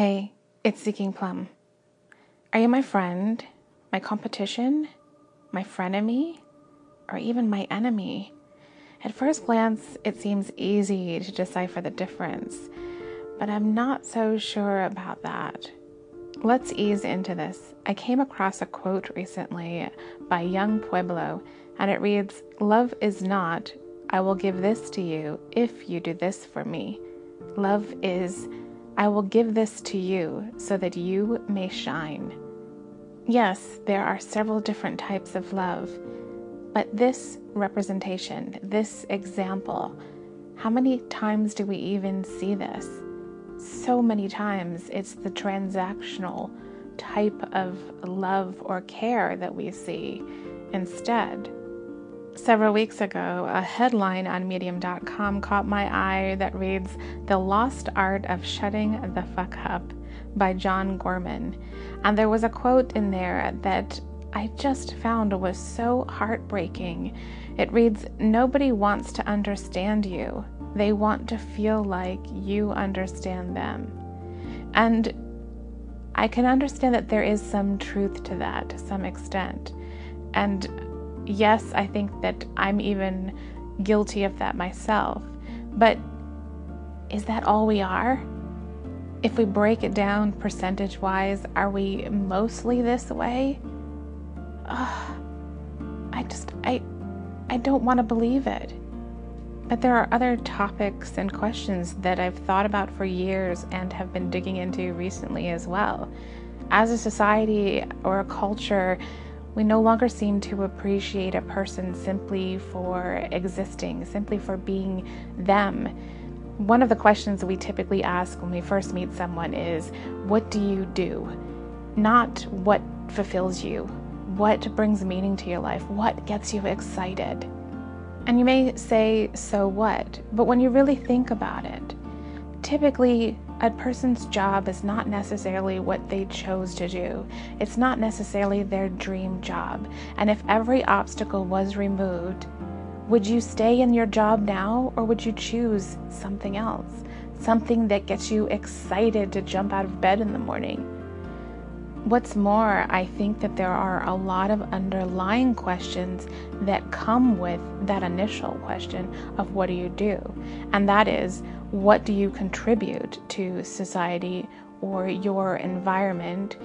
Hey, it's Seeking Plumb. Are you my friend, my competition, my frenemy, or even my enemy? At first glance, it seems easy to decipher the difference, but I'm not so sure about that. Let's ease into this. I came across a quote recently by Yung Pueblo, and it reads Love is not, I will give this to you if you do this for me. Love is, I will give this to you so that you may shine. Yes, there are several different types of love, but this representation, this example, how many times do we even see this? So many times it's the transactional type of love or care that we see instead. Several weeks ago, a headline on Medium.com caught my eye that reads, The Lost Art of Shutting the Fuck Up by John Gorman. And there was a quote in there that I just found was so heartbreaking. It reads, Nobody wants to understand you, they want to feel like you understand them. And I can understand that there is some truth to that to some extent. And yes, I think that I'm even guilty of that myself. But is that all we are? If we break it down percentage wise, are we mostly this way? Ugh, I just, I, I don't want to believe it. But there are other topics and questions that I've thought about for years and have been digging into recently as well. As a society or a culture, we no longer seem to appreciate a person simply for existing, simply for being them. One of the questions we typically ask when we first meet someone is, What do you do? Not what fulfills you, what brings meaning to your life, what gets you excited. And you may say, So what? But when you really think about it, typically a person's job is not necessarily what they chose to do. It's not necessarily their dream job. And if every obstacle was removed, would you stay in your job now or would you choose something else? Something that gets you excited to jump out of bed in the morning? What's more, I think that there are a lot of underlying questions that come with that initial question of what do you do? And that is, what do you contribute to society or your environment?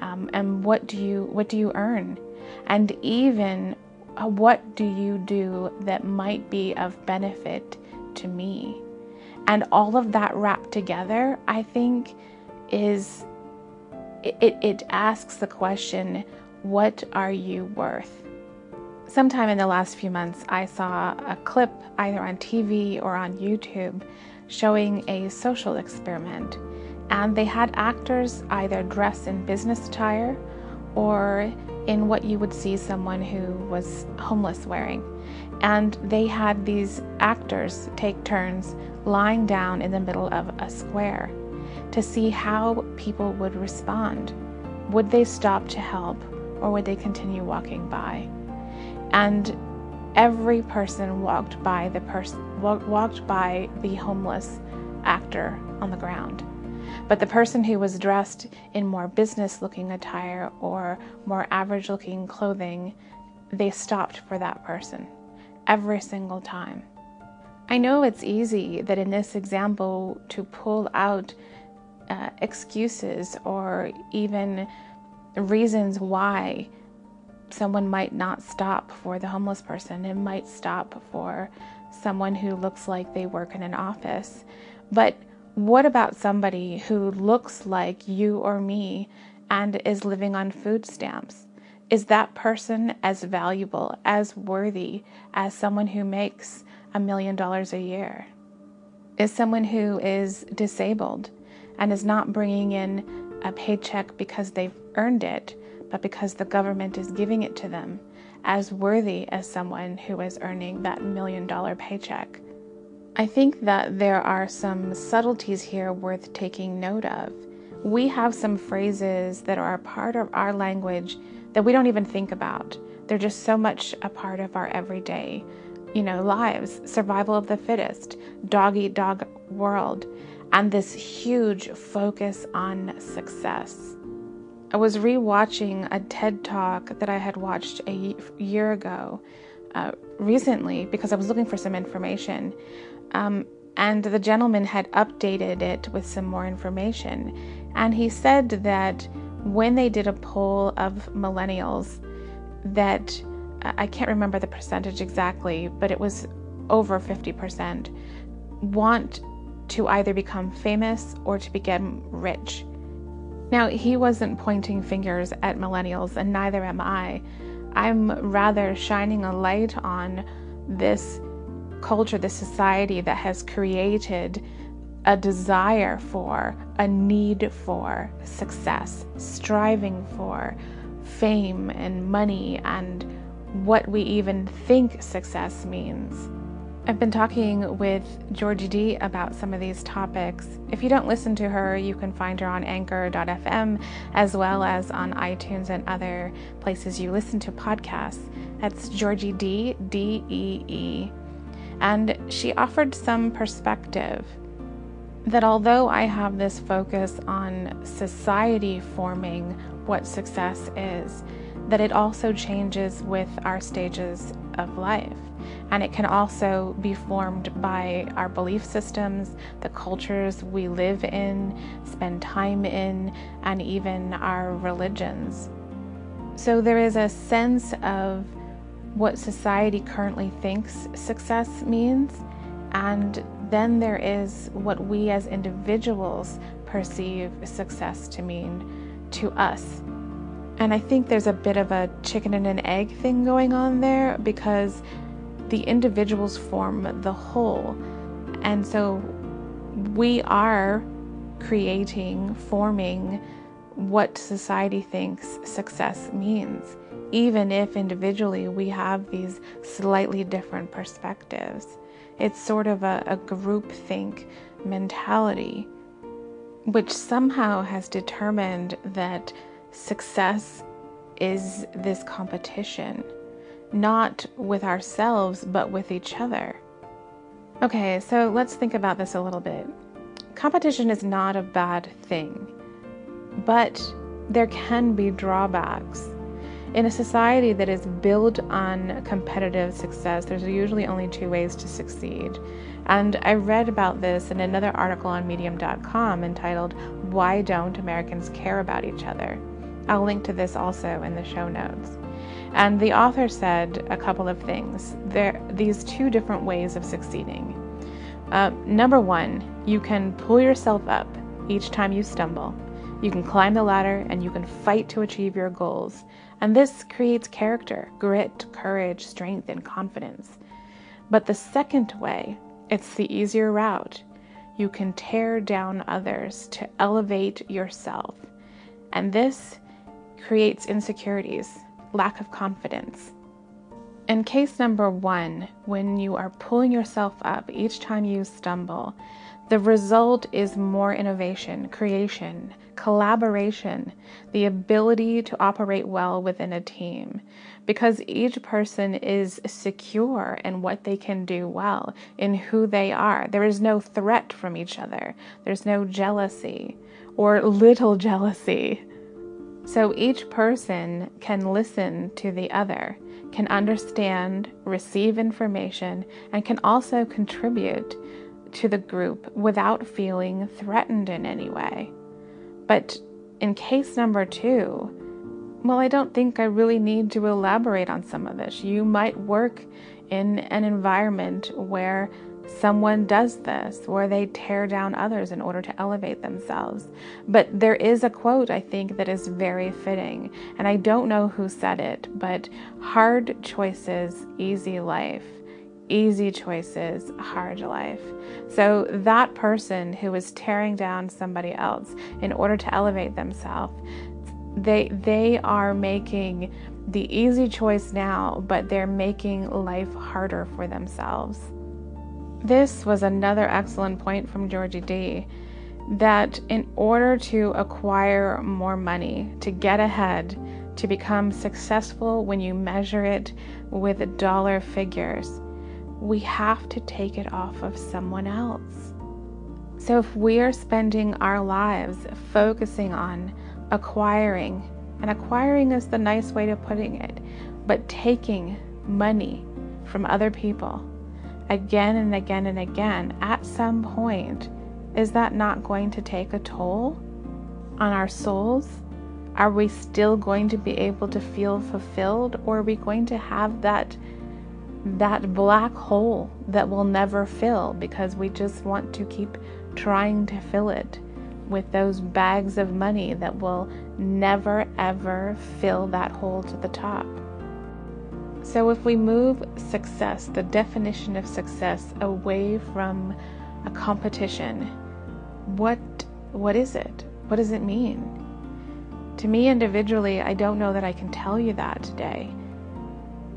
Um, and what do you what do you earn? And even uh, what do you do that might be of benefit to me? And all of that wrapped together, I think, is it, it asks the question, what are you worth? Sometime in the last few months, I saw a clip either on TV or on YouTube showing a social experiment. And they had actors either dress in business attire or in what you would see someone who was homeless wearing. And they had these actors take turns lying down in the middle of a square to see how people would respond. Would they stop to help or would they continue walking by? And every person walked by the person walked by the homeless actor on the ground. But the person who was dressed in more business looking attire or more average looking clothing, they stopped for that person every single time. I know it's easy that in this example to pull out uh, excuses or even reasons why someone might not stop for the homeless person. It might stop for someone who looks like they work in an office. But what about somebody who looks like you or me and is living on food stamps? Is that person as valuable, as worthy as someone who makes a million dollars a year? Is someone who is disabled and is not bringing in a paycheck because they've earned it, but because the government is giving it to them, as worthy as someone who is earning that million dollar paycheck. I think that there are some subtleties here worth taking note of. We have some phrases that are a part of our language that we don't even think about. They're just so much a part of our everyday, you know, lives. Survival of the fittest, dog eat dog world. and this huge focus on success. I was rewatching a TED talk that I had watched a year ago uh, recently because I was looking for some information. Um, and the gentleman had updated it with some more information. And he said that when they did a poll of millennials, that I can't remember the percentage exactly, but it was over 50%, want to either become famous or to become rich. Now, he wasn't pointing fingers at millennials, and neither am I. I'm rather shining a light on this culture, this society that has created a desire for, a need for success, striving for fame and money and what we even think success means. I've been talking with Georgie Dee about some of these topics. If you don't listen to her, you can find her on anchor.fm as well as on iTunes and other places you listen to podcasts. That's Georgie Dee, D E E. And she offered some perspective that although I have this focus on society forming what success is, that it also changes with our stages of life. And it can also be formed by our belief systems, the cultures we live in, spend time in, and even our religions. So there is a sense of what society currently thinks success means, and then there is what we as individuals perceive success to mean to us. And I think there's a bit of a chicken and an egg thing going on there because the individuals form the whole. And so we are creating, forming what society thinks success means, even if individually we have these slightly different perspectives. It's sort of a, a group think mentality, which somehow has determined that success is this competition, not with ourselves, but with each other. Okay, so let's think about this a little bit. Competition is not a bad thing, but there can be drawbacks. In a society that is built on competitive success, there's usually only two ways to succeed. And I read about this in another article on Medium.com entitled, Why Don't Americans Care About Each Other? I'll link to this also in the show notes. And the author said a couple of things. There these two different ways of succeeding. Uh, number one, you can pull yourself up each time you stumble. You can climb the ladder and you can fight to achieve your goals. And this creates character, grit, courage, strength, and confidence. But the second way, it's the easier route. You can tear down others to elevate yourself. And this creates insecurities, lack of confidence. In case number one, when you are pulling yourself up each time you stumble, the result is more innovation, creation, collaboration, the ability to operate well within a team. Because each person is secure in what they can do well, in who they are. There is no threat from each other, there's no jealousy or little jealousy. So each person can listen to the other, can understand, receive information, and can also contribute to the group without feeling threatened in any way. But in case number two, well, I don't think I really need to elaborate on some of this. You might work in an environment where someone does this, where they tear down others in order to elevate themselves. But there is a quote I think that is very fitting, and I don't know who said it, but hard choices, easy life easy choices, hard life. So that person who is tearing down somebody else in order to elevate themselves, they they are making the easy choice now, but they're making life harder for themselves. This was another excellent point from Georgie Dee that in order to acquire more money, to get ahead, to become successful when you measure it with dollar figures, we have to take it off of someone else. So if we are spending our lives focusing on acquiring, and acquiring is the nice way to putting it, but taking money from other people again and again and again, at some point, is that not going to take a toll on our souls? Are we still going to be able to feel fulfilled or are we going to have that that black hole that will never fill because we just want to keep trying to fill it with those bags of money that will never ever fill that hole to the top. So, if we move success, the definition of success, away from a competition, what what is it? What does it mean? To me individually, I don't know that I can tell you that today.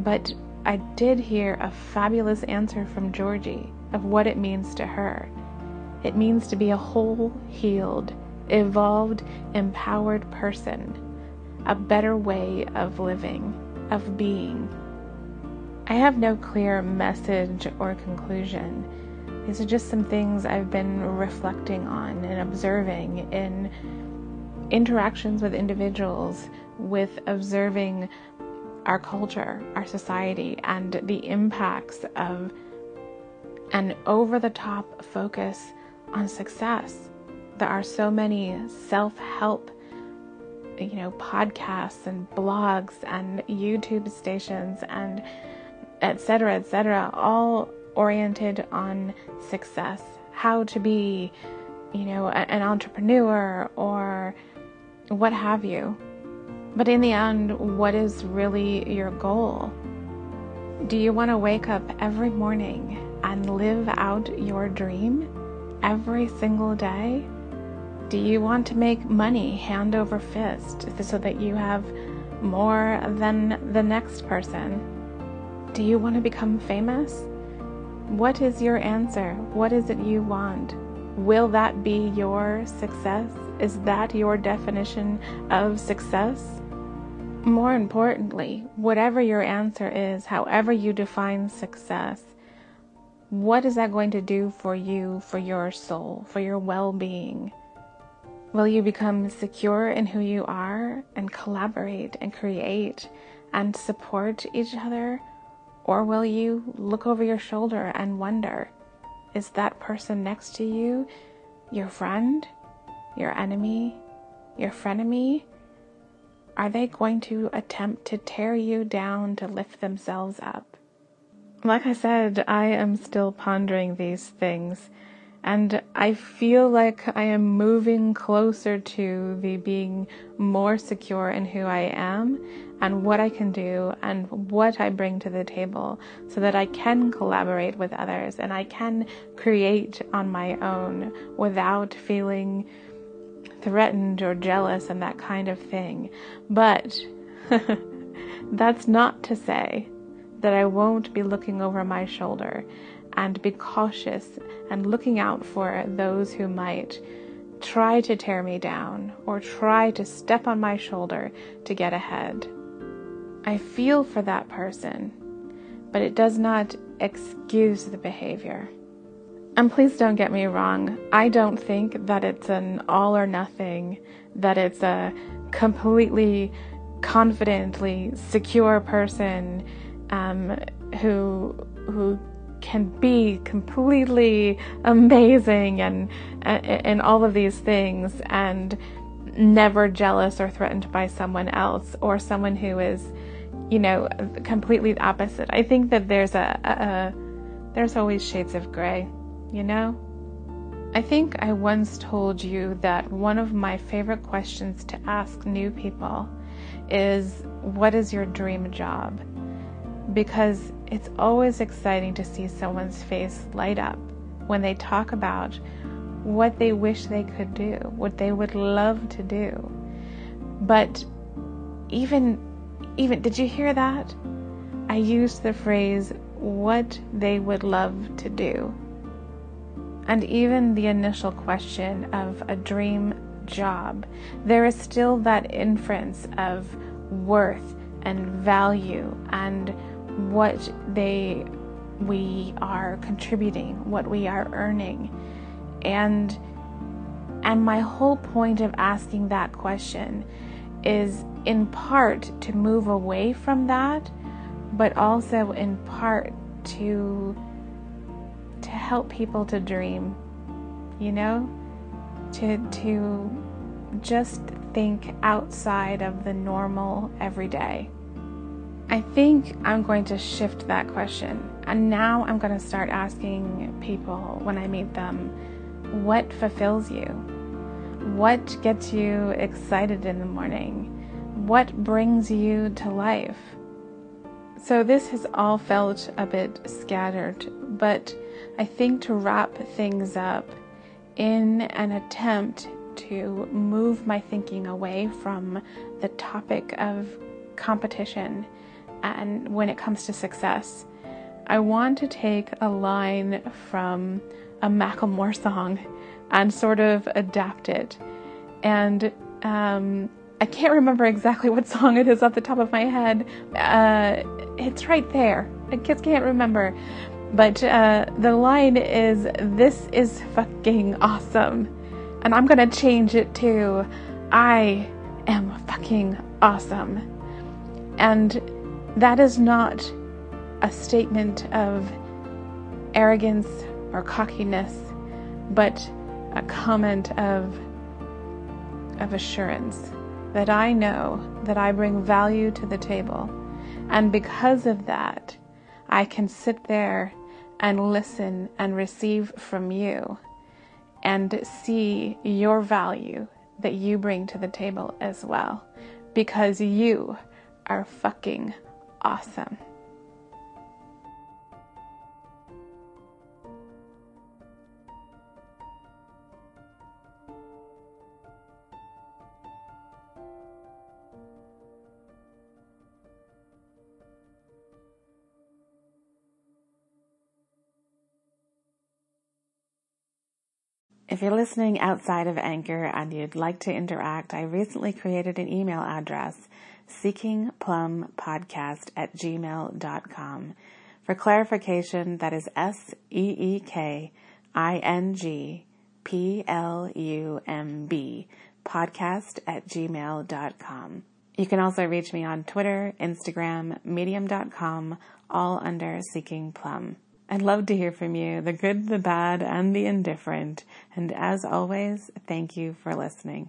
But I did hear a fabulous answer from Georgie of what it means to her. It means to be a whole, healed, evolved, empowered person, a better way of living, of being. I have no clear message or conclusion. These are just some things I've been reflecting on and observing in interactions with individuals, with observing our culture, our society, and the impacts of an over the top focus on success. There are so many self help you know podcasts and blogs and YouTube stations and etc etc all oriented on success how to be you know an entrepreneur or what have you but in the end, what is really your goal? Do you want to wake up every morning and live out your dream every single day? Do you want to make money hand over fist so that you have more than the next person? Do you want to become famous? What is your answer? What is it you want? Will that be your success? Is that your definition of success? More importantly, whatever your answer is, however you define success, what is that going to do for you, for your soul, for your well being? Will you become secure in who you are and collaborate and create and support each other? Or will you look over your shoulder and wonder is that person next to you your friend, your enemy, your frenemy? Are they going to attempt to tear you down to lift themselves up? Like I said, I am still pondering these things, and I feel like I am moving closer to the being more secure in who I am and what I can do and what I bring to the table so that I can collaborate with others and I can create on my own without feeling threatened or jealous and that kind of thing. But that's not to say that I won't be looking over my shoulder and be cautious and looking out for those who might try to tear me down or try to step on my shoulder to get ahead. I feel for that person, but it does not excuse the behavior. And please don't get me wrong, I don't think that it's an all or nothing, that it's a completely confidently secure person um, who who can be completely amazing and and all of these things and never jealous or threatened by someone else or someone who is you know completely opposite i think that there's a, a, a there's always shades of gray you know? I think I once told you that one of my favorite questions to ask new people is what is your dream job? Because it's always exciting to see someone's face light up when they talk about what they wish they could do, what they would love to do. But even even did you hear that? I used the phrase what they would love to do. And even the initial question of a dream job, there is still that inference of worth and value and what they we are contributing, what we are earning. And and my whole point of asking that question is in part to move away from that, but also in part to to help people to dream. You know? To to just think outside of the normal everyday. I think I'm going to shift that question. And now I'm going to start asking people when I meet them what fulfills you? What gets you excited in the morning? What brings you to life? So, this has all felt a bit scattered, but I think to wrap things up in an attempt to move my thinking away from the topic of competition and when it comes to success, I want to take a line from a Macklemore song and sort of adapt it. And um, I can't remember exactly what song it is off the top of my head. Uh, it's right there. I just can't remember. But uh, the line is, This is fucking awesome. And I'm to change it to, I am fucking awesome. And that is not a statement of arrogance or cockiness, but a comment of, of assurance that I know that I bring value to the table. And because of that, I can sit there and listen and receive from you and see your value that you bring to the table as well. Because you are fucking awesome. If you're listening outside of Anchor and you'd like to interact, I recently created an email address seekingplumbpodcast at gmail.com. For clarification, that is S E E K I N G P L U M B podcast at gmail.com. You can also reach me on Twitter, Instagram, medium.com, all under Seeking Plumb. I'd love to hear from you, the good, the bad, and the indifferent. And as always, thank you for listening.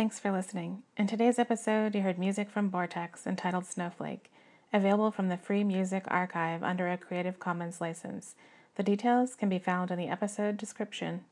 Thanks for listening. In today's episode, you heard music from Vortex entitled Snowflake, available from the Free Music Archive under a Creative Commons license. The details can be found in the episode description.